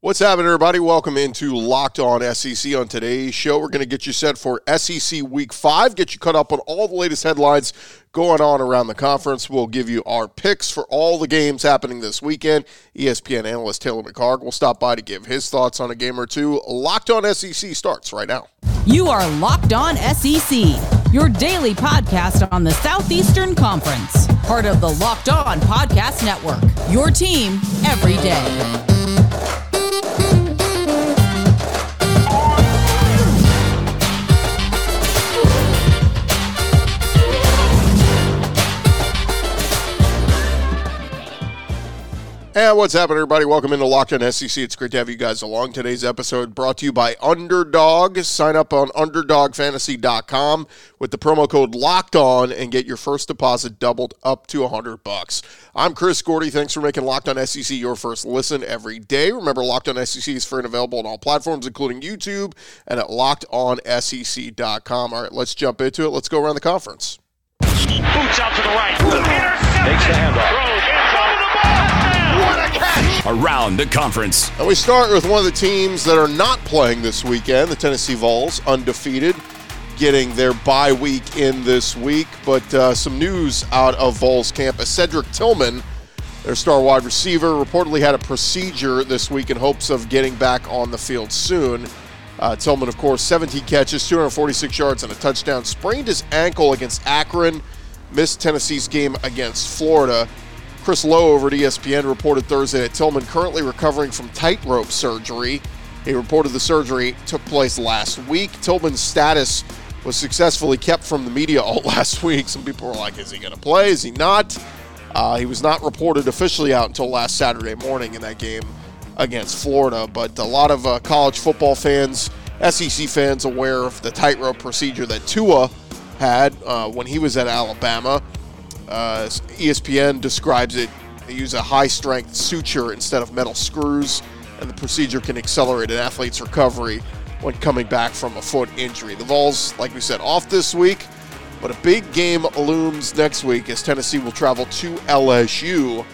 What's happening, everybody? Welcome into Locked On SEC. On today's show, we're going to get you set for SEC Week 5, get you caught up on all the latest headlines going on around the conference. We'll give you our picks for all the games happening this weekend. ESPN analyst Taylor McHargue will stop by to give his thoughts on a game or two. Locked On SEC starts right now. You are Locked On SEC, your daily podcast on the Southeastern Conference, part of the Locked On Podcast Network, your team every day. And what's happening, everybody? Welcome into Locked On SEC. It's great to have you guys along. Today's episode brought to you by Underdog. Sign up on UnderdogFantasy.com with the promo code Locked On and get your first deposit doubled up to 100 bucks. I'm Chris Gordy. Thanks for making Locked On SEC your first listen every day. Remember, Locked On SEC is free and available on all platforms, including YouTube and at LockedOnSEC.com. All right, let's jump into it. Let's go around the conference. Boots out to the right. Intercepted. Makes the handoff. What a catch. Around the conference. And we start with one of the teams that are not playing this weekend, the Tennessee Vols, undefeated, getting their bye week in this week. But uh, some news out of Vols camp: Cedric Tillman, their star wide receiver, reportedly had a procedure this week in hopes of getting back on the field soon. Uh, Tillman, of course, 17 catches, 246 yards, and a touchdown. Sprained his ankle against Akron, missed Tennessee's game against Florida. Chris Low over at ESPN reported Thursday that Tillman currently recovering from tightrope surgery. He reported the surgery took place last week. Tillman's status was successfully kept from the media all last week. Some people were like, is he going to play? Is he not? Uh, he was not reported officially out until last Saturday morning in that game against Florida. But a lot of uh, college football fans, SEC fans, aware of the tightrope procedure that Tua had uh, when he was at Alabama. Uh, ESPN describes it. They use a high strength suture instead of metal screws, and the procedure can accelerate an athlete's recovery when coming back from a foot injury. The Vols, like we said, off this week, but a big game looms next week as Tennessee will travel to LSU,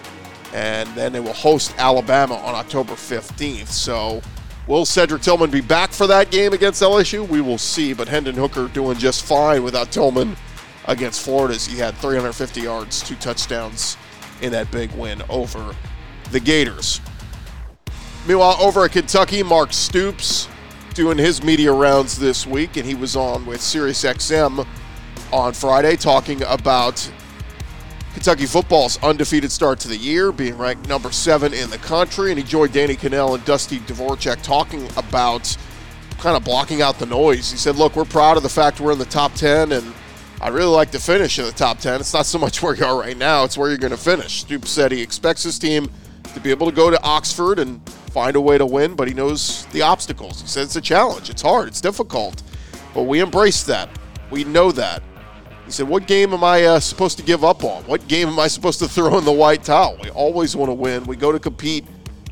and then they will host Alabama on October 15th. So, will Cedric Tillman be back for that game against LSU? We will see, but Hendon Hooker doing just fine without Tillman against Florida he had 350 yards, two touchdowns in that big win over the Gators. Meanwhile, over at Kentucky, Mark Stoops doing his media rounds this week, and he was on with SiriusXM on Friday talking about Kentucky football's undefeated start to the year, being ranked number seven in the country. And he joined Danny Kanell and Dusty Dvoracek talking about kind of blocking out the noise. He said, Look, we're proud of the fact we're in the top 10, and I really like to finish in the top 10. It's not so much where you are right now, it's where you're going to finish. Stoops said he expects his team to be able to go to Oxford and find a way to win, but he knows the obstacles. He said it's a challenge, it's hard, it's difficult, but we embrace that. We know that. He said, What game am I uh, supposed to give up on? What game am I supposed to throw in the white towel? We always want to win. We go to compete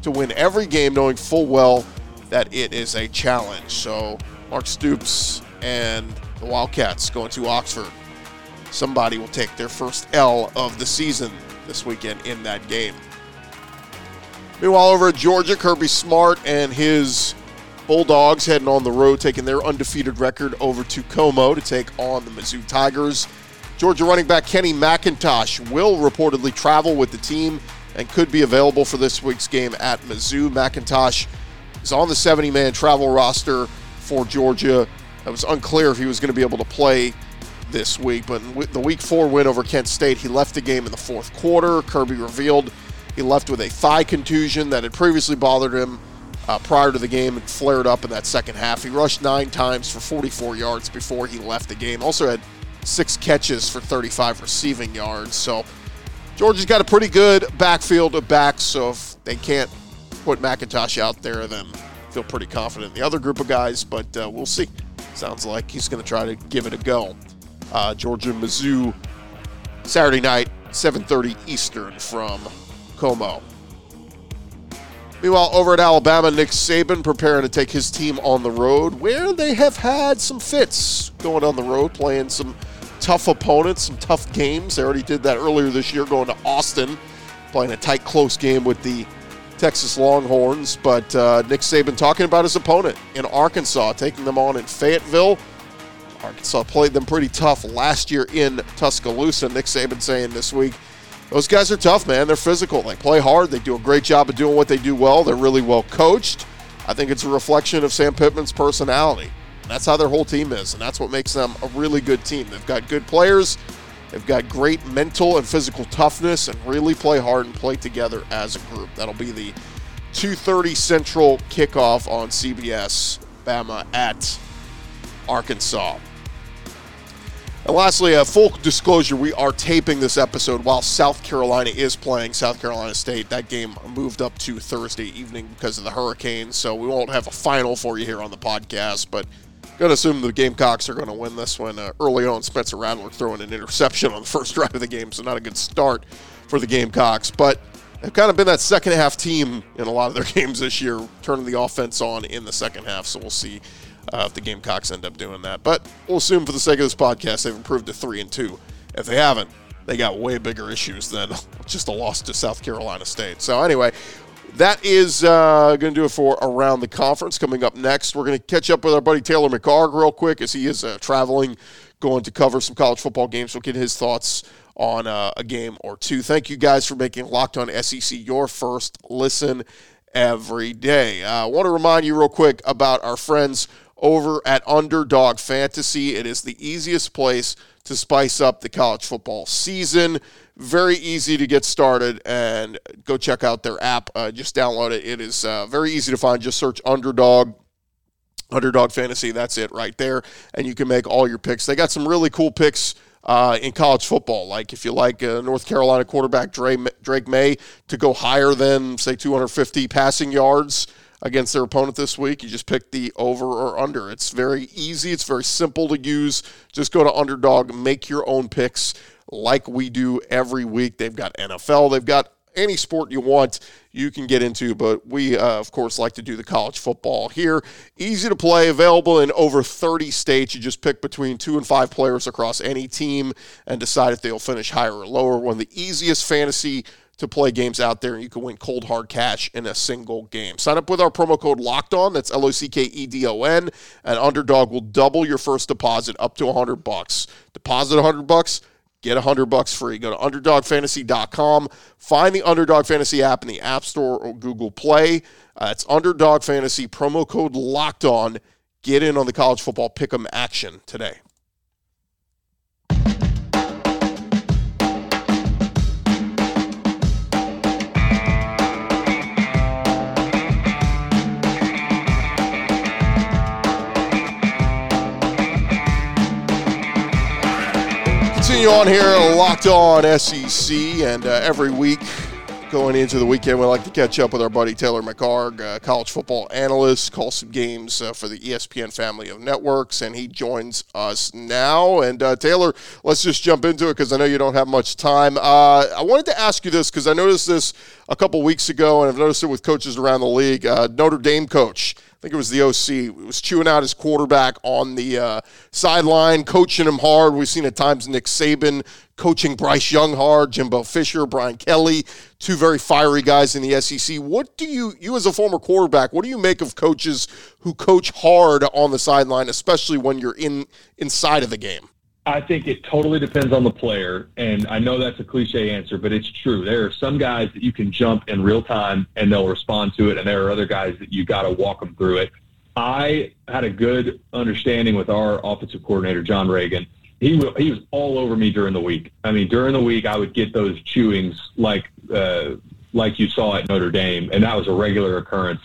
to win every game, knowing full well that it is a challenge. So, Mark Stoops and the Wildcats going to Oxford. Somebody will take their first L of the season this weekend in that game. Meanwhile, over at Georgia, Kirby Smart and his Bulldogs heading on the road, taking their undefeated record over to Como to take on the Mizzou Tigers. Georgia running back Kenny McIntosh will reportedly travel with the team and could be available for this week's game at Mizzou. McIntosh is on the 70 man travel roster for Georgia. It was unclear if he was going to be able to play this week, but the week four win over Kent State, he left the game in the fourth quarter. Kirby revealed he left with a thigh contusion that had previously bothered him uh, prior to the game and flared up in that second half. He rushed nine times for 44 yards before he left the game. Also had six catches for 35 receiving yards. So Georgia's got a pretty good backfield of backs. So if they can't put McIntosh out there, then feel pretty confident in the other group of guys. But uh, we'll see. Sounds like he's going to try to give it a go. Uh, Georgia Mizzou Saturday night, 7:30 Eastern from Como. Meanwhile, over at Alabama, Nick Saban preparing to take his team on the road, where they have had some fits going on the road, playing some tough opponents, some tough games. They already did that earlier this year, going to Austin, playing a tight, close game with the Texas Longhorns. But uh, Nick Saban talking about his opponent in Arkansas, taking them on in Fayetteville. Arkansas played them pretty tough last year in Tuscaloosa. Nick Saban saying this week, those guys are tough, man. They're physical. They play hard. They do a great job of doing what they do well. They're really well coached. I think it's a reflection of Sam Pittman's personality. That's how their whole team is, and that's what makes them a really good team. They've got good players. They've got great mental and physical toughness and really play hard and play together as a group. That'll be the 2:30 Central kickoff on CBS Bama at Arkansas. And lastly, a full disclosure: we are taping this episode while South Carolina is playing South Carolina State. That game moved up to Thursday evening because of the hurricane, so we won't have a final for you here on the podcast. But going to assume the Gamecocks are going to win this one. Uh, early on, Spencer Rattler throwing an interception on the first drive of the game, so not a good start for the Gamecocks. But they've kind of been that second half team in a lot of their games this year, turning the offense on in the second half. So we'll see uh, if the Gamecocks end up doing that. But we'll assume for the sake of this podcast, they've improved to three and two. If they haven't, they got way bigger issues than just a loss to South Carolina State. So anyway, that is uh, going to do it for around the conference. Coming up next, we're going to catch up with our buddy Taylor McHargue real quick as he is uh, traveling, going to cover some college football games. We'll get his thoughts on uh, a game or two. Thank you guys for making Locked On SEC your first listen every day. Uh, I want to remind you real quick about our friends over at Underdog Fantasy. It is the easiest place to spice up the college football season. Very easy to get started and go check out their app. Uh, just download it. It is uh, very easy to find. Just search Underdog. Underdog Fantasy, that's it right there. And you can make all your picks. They got some really cool picks uh, in college football. Like if you like uh, North Carolina quarterback Drake Maye to go higher than, say, 250 passing yards against their opponent this week. You just pick the over or under. It's very easy, it's very simple to use. Just go to Underdog, make your own picks like we do every week. They've got NFL, they've got any sport you want you can get into but we uh, of course like to do the college football here easy to play available in over 30 states you just pick between two and five players across any team and decide if they'll finish higher or lower one of the easiest fantasy to play games out there, and you can win cold hard cash in a single game. Sign up with our promo code Locked On. That's L O C K E D O N, and Underdog will double your first deposit up to 100 bucks. Deposit 100 bucks. Get 100 bucks free. Go to underdogfantasy.com. Find the Underdog Fantasy app in the App Store or Google Play. Uh, it's Underdog Fantasy, promo code Locked On. Get in on the college football pick'em action today. Continue on here, locked on SEC, and uh, every week going into the weekend, we like to catch up with our buddy Taylor McHargue, uh, college football analyst, call some games uh, for the ESPN family of networks, and he joins us now. And uh, Taylor, let's just jump into it because I know you don't have much time. Uh, I wanted to ask you this because I noticed this a couple weeks ago, and I've noticed it with coaches around the league. Uh, Notre Dame coach think it was the OC, was chewing out his quarterback on the uh, sideline, coaching him hard. We've seen at times Nick Saban coaching Bryce Young hard, Jimbo Fisher, Brian Kelly, two very fiery guys in the SEC. What do you, you as a former quarterback, what do you make of coaches who coach hard on the sideline, especially when you're in inside of the game? I think it totally depends on the player. And I know that's a cliche answer, but it's true. There are some guys that you can jump in real time and they'll respond to it. And there are other guys that you got to walk them through it. I had a good understanding with our offensive coordinator, John Reagan. He, he was all over me during the week. I mean, during the week, I would get those chewings like, uh, like you saw at Notre Dame, and that was a regular occurrence.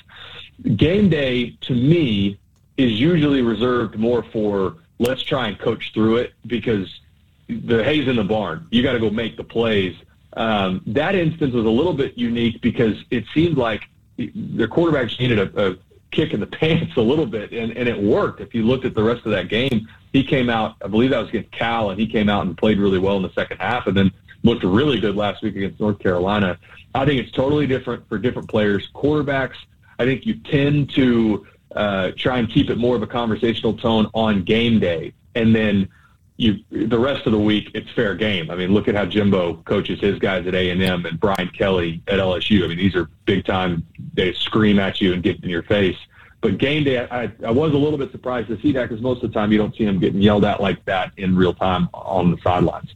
Game day, to me, is usually reserved more for let's try and coach through it because the hay's in the barn. You got to go make the plays. Um, that instance was a little bit unique because it seemed like their quarterback needed a, a kick in the pants a little bit, and, and it worked. If you looked at the rest of that game, he came out, I believe that was against Cal, and he came out and played really well in the second half, and then looked really good last week against North Carolina. I think it's totally different for different players. Quarterbacks, I think you tend to uh, try and keep it more of a conversational tone on game day. And then you the rest of the week it's fair game. I mean, look at how Jimbo coaches his guys at A and M and Brian Kelly at LSU. I mean, these are big time. They scream at you and get in your face. But game day, I, I was a little bit surprised to see that because most of the time you don't see them getting yelled at like that in real time on the sidelines.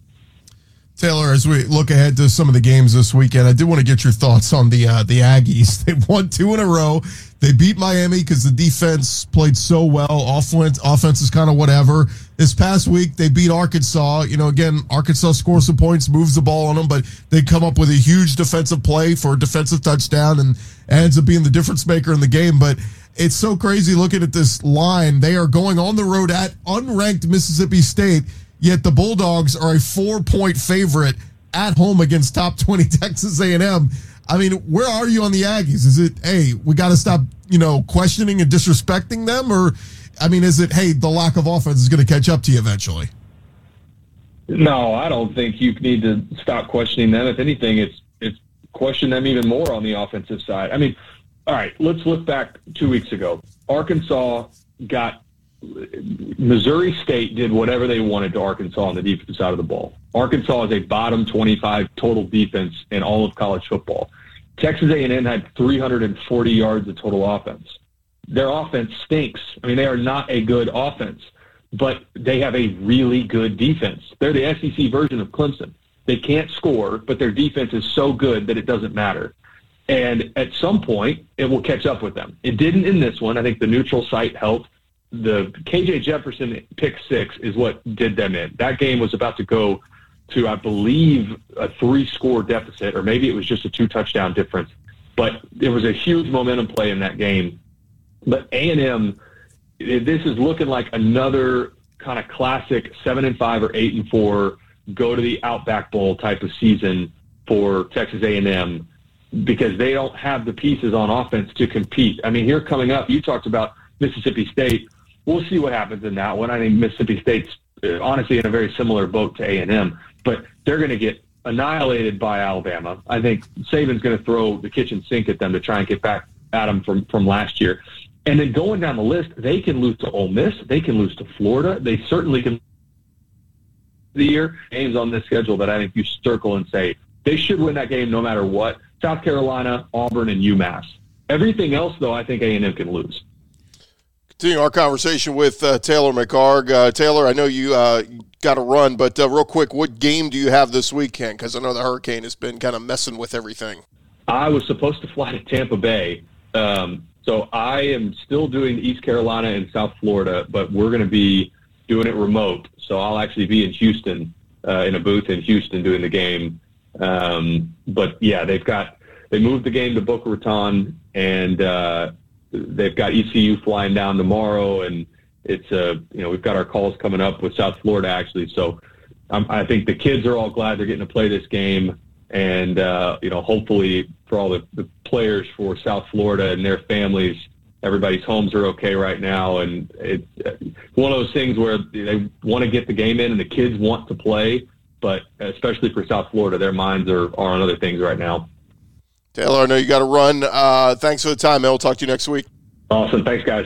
Taylor, as we look ahead to some of the games this weekend, I did want to get your thoughts on the uh, the Aggies. They won two in a row. They beat Miami because the defense played so well. Offense, offense is kind of whatever. This past week, they beat Arkansas. You know, again, Arkansas scores some points, moves the ball on them, but they come up with a huge defensive play for a defensive touchdown and ends up being the difference maker in the game. But it's so crazy looking at this line. They are going on the road at unranked Mississippi State Yet the Bulldogs are a four-point favorite at home against top 20 Texas A&M. I mean, where are you on the Aggies? Is it, hey, we got to stop, you know, questioning and disrespecting them? Or, I mean, is it, hey, the lack of offense is going to catch up to you eventually? No, I don't think you need to stop questioning them. If anything, it's it's question them even more on the offensive side. I mean, all right, let's look back two weeks ago. Arkansas got Missouri State did whatever they wanted to Arkansas on the defensive side of the ball. Arkansas is a bottom 25 total defense in all of college football. Texas A&M had 340 yards of total offense. Their offense stinks. I mean, they are not a good offense, but they have a really good defense. They're the SEC version of Clemson. They can't score, but their defense is so good that it doesn't matter. And at some point, it will catch up with them. It didn't in this one. I think the neutral site helped the KJ Jefferson pick six is what did them in. That game was about to go to, I believe, a three score deficit, or maybe it was just a two touchdown difference. But there was a huge momentum play in that game. But A and M, this is looking like another kind of classic seven and five or eight and four go to the Outback Bowl type of season for Texas A and M because they don't have the pieces on offense to compete. I mean, here coming up, you talked about Mississippi State we'll see what happens in that one. I think Mississippi State's uh, honestly in a very similar boat to A and M, but they're going to get annihilated by Alabama. I think Saban's going to throw the kitchen sink at them to try and get back at them from from last year. And then going down the list, they can lose to Ole Miss, they can lose to Florida, they certainly can. The year games on this schedule that I think you circle and say they should win that game no matter what. South Carolina, Auburn, and UMass. Everything else, though, I think A and M can lose. Continuing our conversation with uh, Taylor McHargue. Uh, Taylor, I know you uh, got to run, but uh, real quick, what game do you have this weekend? Because I know the hurricane has been kind of messing with everything. I was supposed to fly to Tampa Bay, um, so I am still doing East Carolina and South Florida, but we're going to be doing it remote. So I'll actually be in Houston uh, in a booth in Houston doing the game. Um, but yeah, they've got they moved the game to Boca Raton, and uh, they've got ECU flying down tomorrow, and it's a uh, you know we've got our calls coming up with South Florida actually. So um, I think the kids are all glad they're getting to play this game, and uh, you know hopefully for all the, the players for South Florida and their families, everybody's homes are okay right now, and it's uh, one of those things where they want to get the game in, and the kids want to play, but especially for South Florida, their minds are, are on other things right now. Taylor, I know you got to run. Uh, thanks for the time, man. We'll talk to you next week. Awesome. Thanks, guys.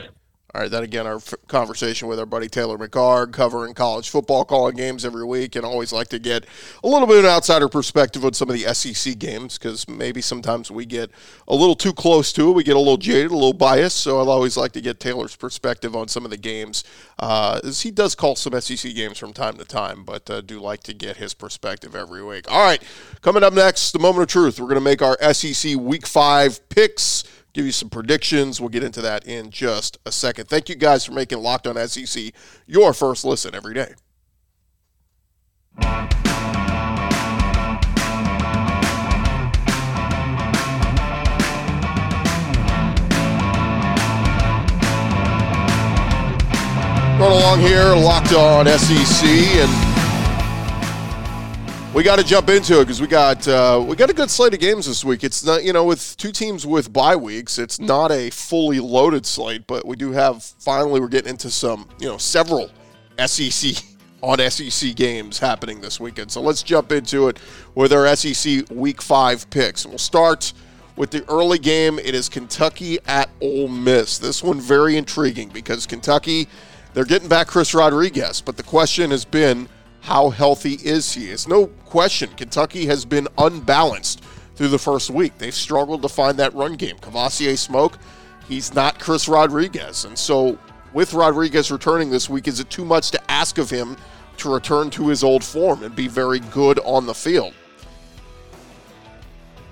All right, that again, our f- conversation with our buddy Taylor McHargue, covering college football, calling games every week, and always like to get a little bit of an outsider perspective on some of the SEC games because maybe sometimes we get a little too close to it. We get a little jaded, a little biased. So I'll always like to get Taylor's perspective on some of the games. Uh, he does call some SEC games from time to time, but uh, do like to get his perspective every week. All right, coming up next, the moment of truth. We're going to make our SEC Week Five picks give you some predictions. We'll get into that in just a second. Thank you guys for making Locked On SEC your first listen every day. Going along here, Locked On SEC, and we got to jump into it because we got uh, we got a good slate of games this week. It's not you know with two teams with bye weeks, it's not a fully loaded slate, but we do have finally we're getting into some you know several SEC on SEC games happening this weekend. So let's jump into it with our SEC Week Five picks, and we'll start with the early game. It is Kentucky at Ole Miss. This one very intriguing because Kentucky They're getting back Chris Rodriguez, but the question has been how healthy is he? It's no question Kentucky has been unbalanced through the first week. They've struggled to find that run game. Kavosiey Smoke, he's not Chris Rodriguez. And so with Rodriguez returning this week, is it too much to ask of him to return to his old form and be very good on the field?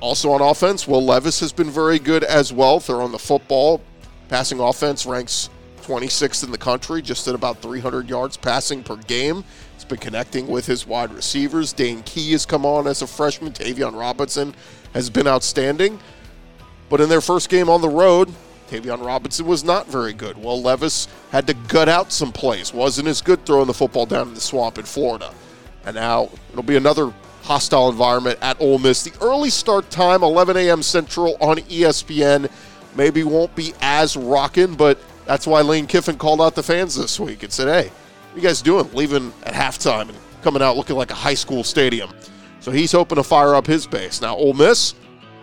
Also on offense, Will Levis has been very good as well. They're on the football, passing offense ranks 26th in the country, just at about 300 yards passing per game. He's been connecting with his wide receivers. Dane Key has come on as a freshman. Tayvion Robinson has been outstanding. But in their first game on the road, Tayvion Robinson was not very good. Well, Levis had to gut out some plays. Wasn't as good throwing the football down in the swamp in Florida. And now it'll be another hostile environment at Ole Miss. The early start time, 11 a.m. Central on ESPN, maybe won't be as rocking, but that's why Lane Kiffin called out the fans this week and said, hey, you guys doing? Leaving at halftime and coming out looking like a high school stadium. So he's hoping to fire up his base. Now, Ole Miss,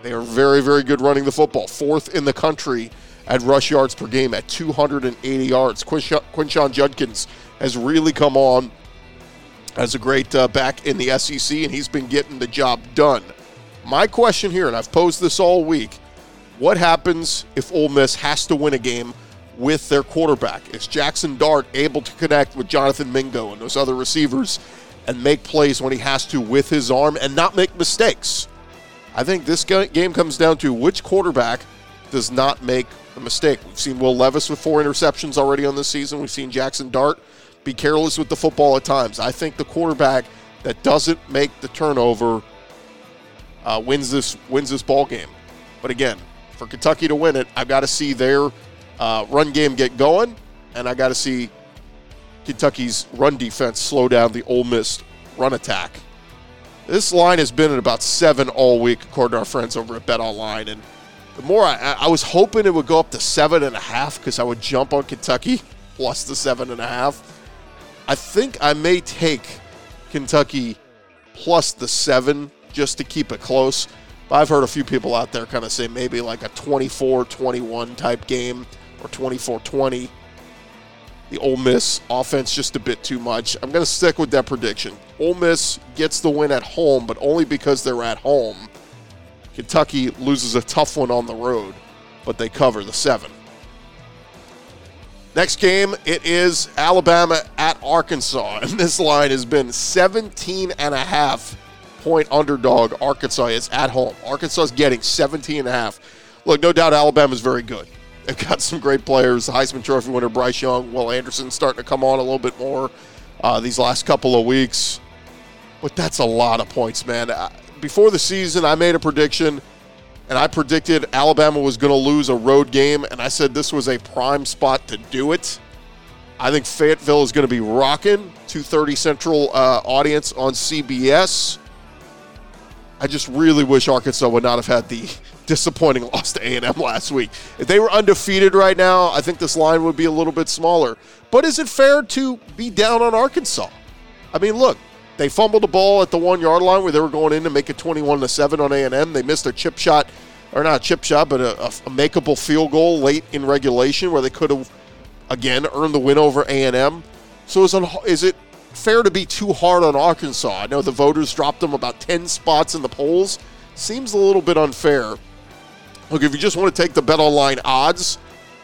they are very, very good running the football. Fourth in the country at rush yards per game at 280 yards. Quinshon Judkins has really come on as a great uh, back in the SEC, and he's been getting the job done. My question here, and I've posed this all week what happens if Ole Miss has to win a game with their quarterback? Is Jackson Dart able to connect with Jonathan Mingo and those other receivers and make plays when he has to with his arm and not make mistakes? I think this game comes down to which quarterback does not make a mistake. We've seen Will Levis with four interceptions already on this season. We've seen Jackson Dart be careless with the football at times. I think the quarterback that doesn't make the turnover uh, wins this wins this ball game. But again, for Kentucky to win it, I've got to see their uh, run game get going, and I got to see Kentucky's run defense slow down the Ole Miss run attack. This line has been at about seven all week, according to our friends over at Bet Online, and the more I, I was hoping it would go up to seven and a half because I would jump on Kentucky plus the seven and a half. I think I may take Kentucky plus the seven just to keep it close. But I've heard a few people out there kind of say maybe like a 24 21 type game or 24 20. The Ole Miss offense just a bit too much. I'm going to stick with that prediction. Ole Miss gets the win at home, but only because they're at home. Kentucky loses a tough one on the road, but they cover the seven. Next game, it is Alabama at Arkansas, and this line has been 17 and a half point underdog. Arkansas is at home. Arkansas is getting 17 and a half. Look, no doubt Alabama is very good. They've got some great players. Heisman Trophy winner Bryce Young, Will Anderson starting to come on a little bit more uh, these last couple of weeks. But that's a lot of points, man. Before the season, I made a prediction and I predicted Alabama was going to lose a road game, and I said this was a prime spot to do it. I think Fayetteville is going to be rocking. 2:30 Central uh, audience on CBS. I just really wish Arkansas would not have had the disappointing loss to A&M last week. If they were undefeated right now, I think this line would be a little bit smaller. But is it fair to be down on Arkansas? I mean, look, they fumbled the ball at the one yard line where they were going in to make it 21 to 7 on A&M. They missed a chip shot, or not a chip shot, but a, a, a makeable field goal late in regulation where they could have, again, earned the win over A&M. So is, is it fair to be too hard on Arkansas? I know the voters dropped them about 10 spots in the polls. Seems a little bit unfair. Look, if you just want to take the bet online odds,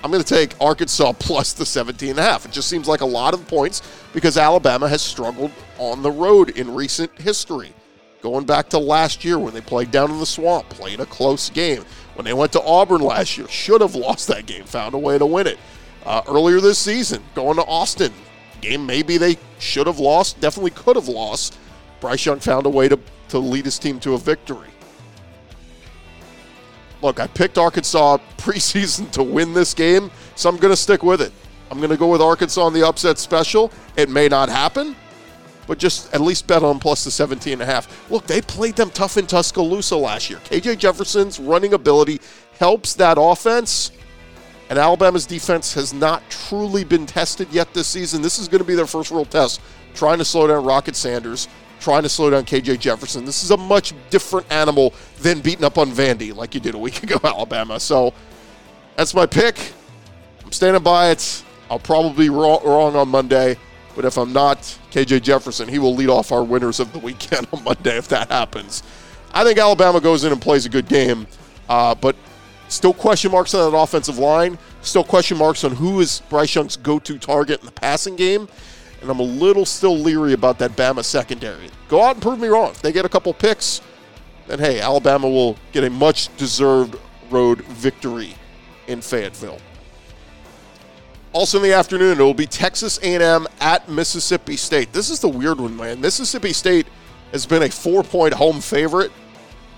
I'm going to take Arkansas plus the 17 and a half. It just seems like a lot of points because Alabama has struggled on the road in recent history. Going back to last year when they played down in the swamp, played a close game. When they went to Auburn last year, should have lost that game, found a way to win it. Uh, earlier this season, going to Austin, game maybe they should have lost, definitely could have lost. Bryce Young found a way to, to lead his team to a victory look, I picked Arkansas preseason to win this game, so I'm going to stick with it. I'm going to go with Arkansas on the upset special. It may not happen, but just at least bet on plus the 17 and a half. Look, they played them tough in Tuscaloosa last year. KJ Jefferson's running ability helps that offense. And Alabama's defense has not truly been tested yet this season. This is going to be their first real test, trying to slow down Rocket Sanders trying to slow down KJ Jefferson. This is a much different animal than beating up on Vandy like you did a week ago, Alabama. So that's my pick. I'm standing by it. I'll probably be wrong, on Monday, but if I'm not, KJ Jefferson, he will lead off our winners of the weekend on Monday if that happens. I think Alabama goes in and plays a good game, uh, but still question marks on that offensive line. Still question marks on who is Bryce Young's go-to target in the passing game, and I'm a little still leery about that Bama secondary. Go out and prove me wrong. If they get a couple picks, then hey, Alabama will get a much-deserved road victory in Fayetteville. Also in the afternoon, it will be Texas A&M at Mississippi State. This is the weird one, man. Mississippi State has been a four-point home favorite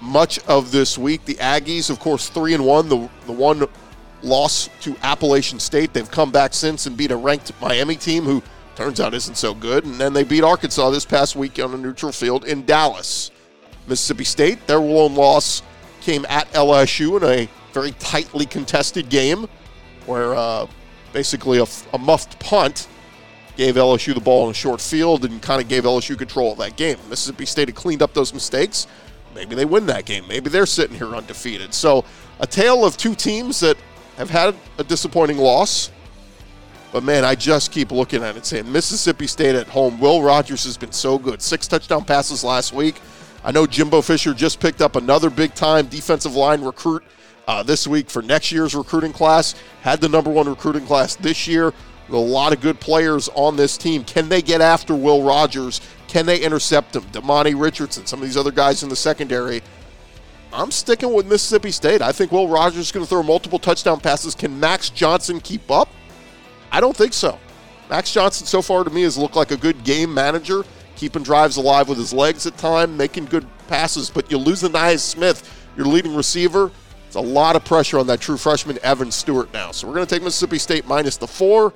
much of this week. The Aggies, of course, three and one. The the one loss to Appalachian State. They've come back since and beat a ranked Miami team who turns out isn't so good. And then they beat Arkansas this past week on a neutral field in Dallas. Mississippi State, their lone loss came at LSU in a very tightly contested game where uh, basically a, a muffed punt gave LSU the ball in a short field and kind of gave LSU control of that game. Mississippi State had cleaned up those mistakes. Maybe they win that game. Maybe they're sitting here undefeated. So, a tale of two teams that have had a disappointing loss. But man, I just keep looking at it saying Mississippi State at home. Will Rogers has been so good. Six touchdown passes last week. I know Jimbo Fisher just picked up another big time defensive line recruit uh, this week for next year's recruiting class. Had the number one recruiting class this year. A lot of good players on this team. Can they get after Will Rogers? Can they intercept him? Demani Richardson, some of these other guys in the secondary. I'm sticking with Mississippi State. I think Will Rogers is going to throw multiple touchdown passes. Can Max Johnson keep up? I don't think so. Max Johnson, so far to me, has looked like a good game manager, keeping drives alive with his legs at time, making good passes. But you lose Ainias Smith, your leading receiver. It's a lot of pressure on that true freshman Evan Stewart now. So we're going to take Mississippi State minus the four,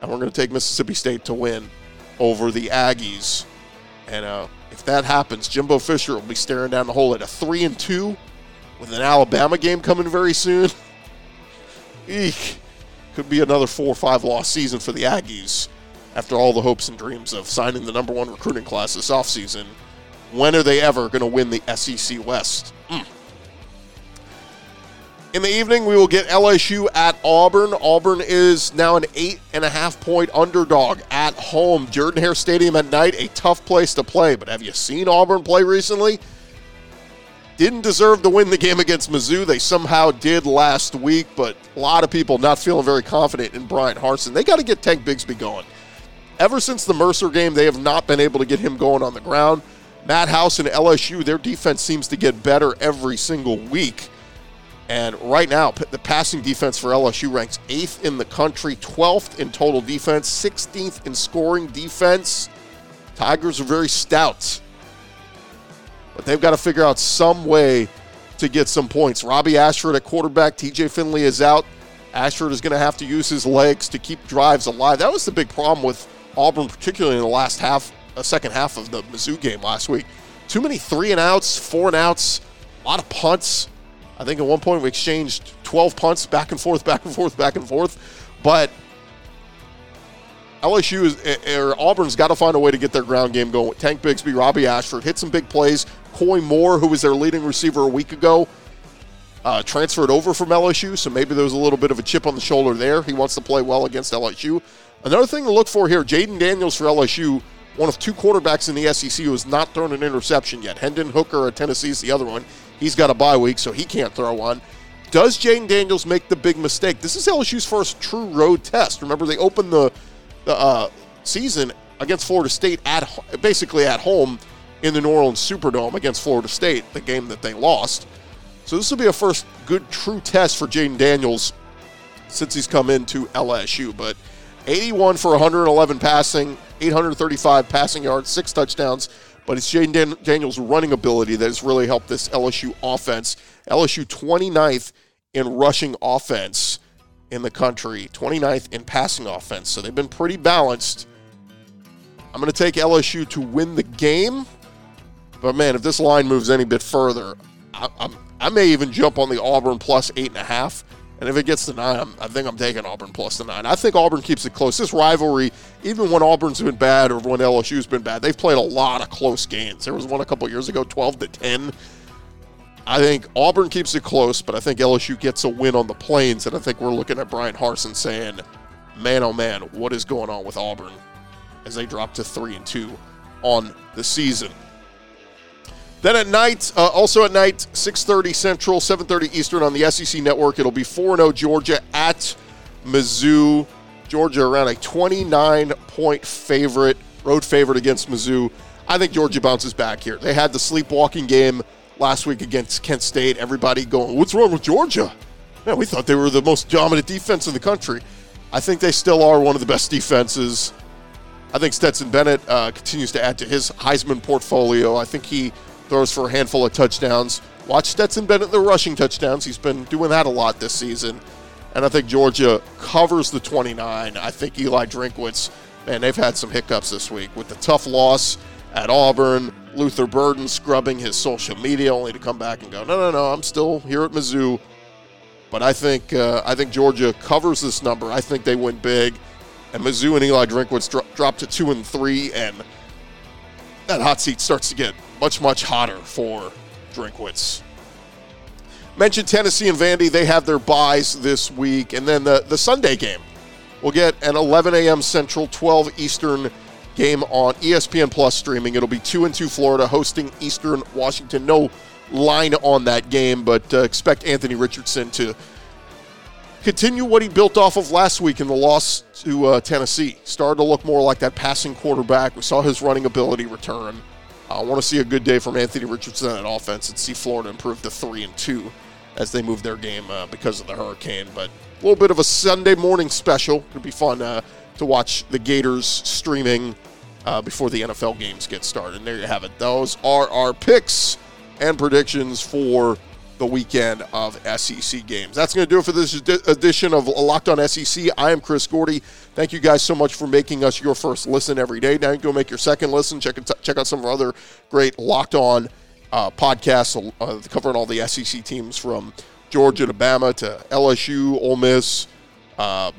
and we're going to take Mississippi State to win over the Aggies. And uh, if that happens, Jimbo Fisher will be staring down the hole at a three and two, with an Alabama game coming very soon. Eek, could be another four or five loss season for the Aggies after all the hopes and dreams of signing the number one recruiting class this offseason. When are they ever going to win the SEC West? Mm. In the evening, we will get LSU at Auburn. Auburn is now an eight and a half point underdog at home. Jordan Hare Stadium at night, a tough place to play. But have you seen Auburn play recently? Didn't deserve to win the game against Mizzou. They somehow did last week, but a lot of people not feeling very confident in Bryan Harsin. They got to get Tank Bigsby going. Ever since the Mercer game, they have not been able to get him going on the ground. Matt House and LSU, their defense seems to get better every single week. And right now, the passing defense for LSU ranks eighth in the country, 12th in total defense, 16th in scoring defense. Tigers are very stout, but they've got to figure out some way to get some points. Robbie Ashford at quarterback, TJ Finley is out. Ashford is going to have to use his legs to keep drives alive. That was the big problem with Auburn, particularly in the last half, uh, second half of the Mizzou game last week. Too many three and outs, four and outs, a lot of punts. I think at one point we exchanged 12 punts back and forth, back and forth, back and forth. But LSU is, or er, er, Auburn's got to find a way to get their ground game going. Tank Bigsby, Robbie Ashford hit some big plays. Moore, who was their leading receiver a week ago, uh, transferred over from LSU, so maybe there was a little bit of a chip on the shoulder there. He wants to play well against LSU. Another thing to look for here Jayden Daniels for LSU, one of two quarterbacks in the SEC who has not thrown an interception yet. Hendon Hooker at Tennessee is the other one. He's got a bye week, so he can't throw one. Does Jayden Daniels make the big mistake? This is LSU's first true road test. Remember, they opened the, the uh, season against Florida State at basically at home in the New Orleans Superdome against Florida State, the game that they lost. So this will be a first good true test for Jayden Daniels since he's come into LSU. But 81 for 111 passing, 835 passing yards, six touchdowns. But it's Jayden Daniels' running ability that has really helped this LSU offense. LSU 29th in rushing offense in the country, 29th in passing offense. So they've been pretty balanced. I'm going to take LSU to win the game. But man, if this line moves any bit further, I, I may even jump on the Auburn plus eight and a half. And if it gets to nine, I'm, i think I'm taking Auburn plus the nine. I think Auburn keeps it close. This rivalry, even when Auburn's been bad or when LSU's been bad, they've played a lot of close games. There was one a couple years ago, 12 to 10. I think Auburn keeps it close, but I think LSU gets a win on the plains. And I think we're looking at Bryan Harsin saying, man, oh man, what is going on with Auburn as they drop to three and two on the season? Then at night, uh, also at night, 6:30 Central, 7:30 Eastern on the SEC Network. It'll be 4-0 Georgia at Mizzou. Georgia around a 29 point favorite, road favorite against Mizzou. I think Georgia bounces back here. They had the sleepwalking game last week against Kent State. Everybody going, "What's wrong with Georgia?" Man, we thought they were the most dominant defense in the country. I think they still are one of the best defenses. I think Stetson Bennett uh, continues to add to his Heisman portfolio. I think he throws for a handful of touchdowns. Watch Stetson Bennett the rushing touchdowns. He's been doing that a lot this season. And I think Georgia covers the 29. I think Eli Drinkwitz, man, they've had some hiccups this week with the tough loss at Auburn. Luther Burden scrubbing his social media only to come back and go, no, no, no, I'm still here at Mizzou. But I think uh, I think Georgia covers this number. I think they win big, and Mizzou and Eli Drinkwitz dro- drop to two and three, and that hot seat starts to get much, much hotter for Drinkwitz. Mentioned Tennessee and Vandy. They have their byes this week. And then the, the Sunday game. We'll get an 11 a.m. Central, 12 Eastern game on ESPN Plus streaming. It'll be 2 and 2 Florida hosting Eastern Washington. No line on that game, but uh, expect Anthony Richardson to continue what he built off of last week in the loss to uh, Tennessee. Started to look more like that passing quarterback. We saw his running ability return. I want to see a good day from Anthony Richardson at offense and see Florida improve to three and two as they move their game uh, because of the hurricane. But a little bit of a Sunday morning special. It'll be fun uh, to watch the Gators streaming uh, before the NFL games get started. And there you have it. Those are our picks and predictions for the weekend of SEC games. That's going to do it for this edition of Locked On SEC. I am Chris Gordy. Thank you guys so much for making us your first listen every day. Now you can go make your second listen. Check check out some of our other great Locked On uh, podcasts uh, covering all the SEC teams from Georgia to Bama to LSU, Ole Miss. Uh,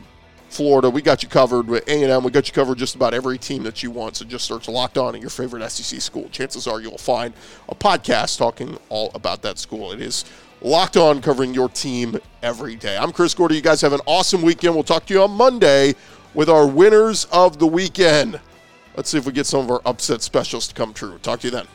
Florida. We got you covered with A&M. We got you covered just about every team that you want. So just search Locked On in your favorite SEC school. Chances are you'll find a podcast talking all about that school. It is Locked On covering your team every day. I'm Chris Gordy. You guys have an awesome weekend. We'll talk to you on Monday with our winners of the weekend. Let's see if we get some of our upset specials to come true. Talk to you then.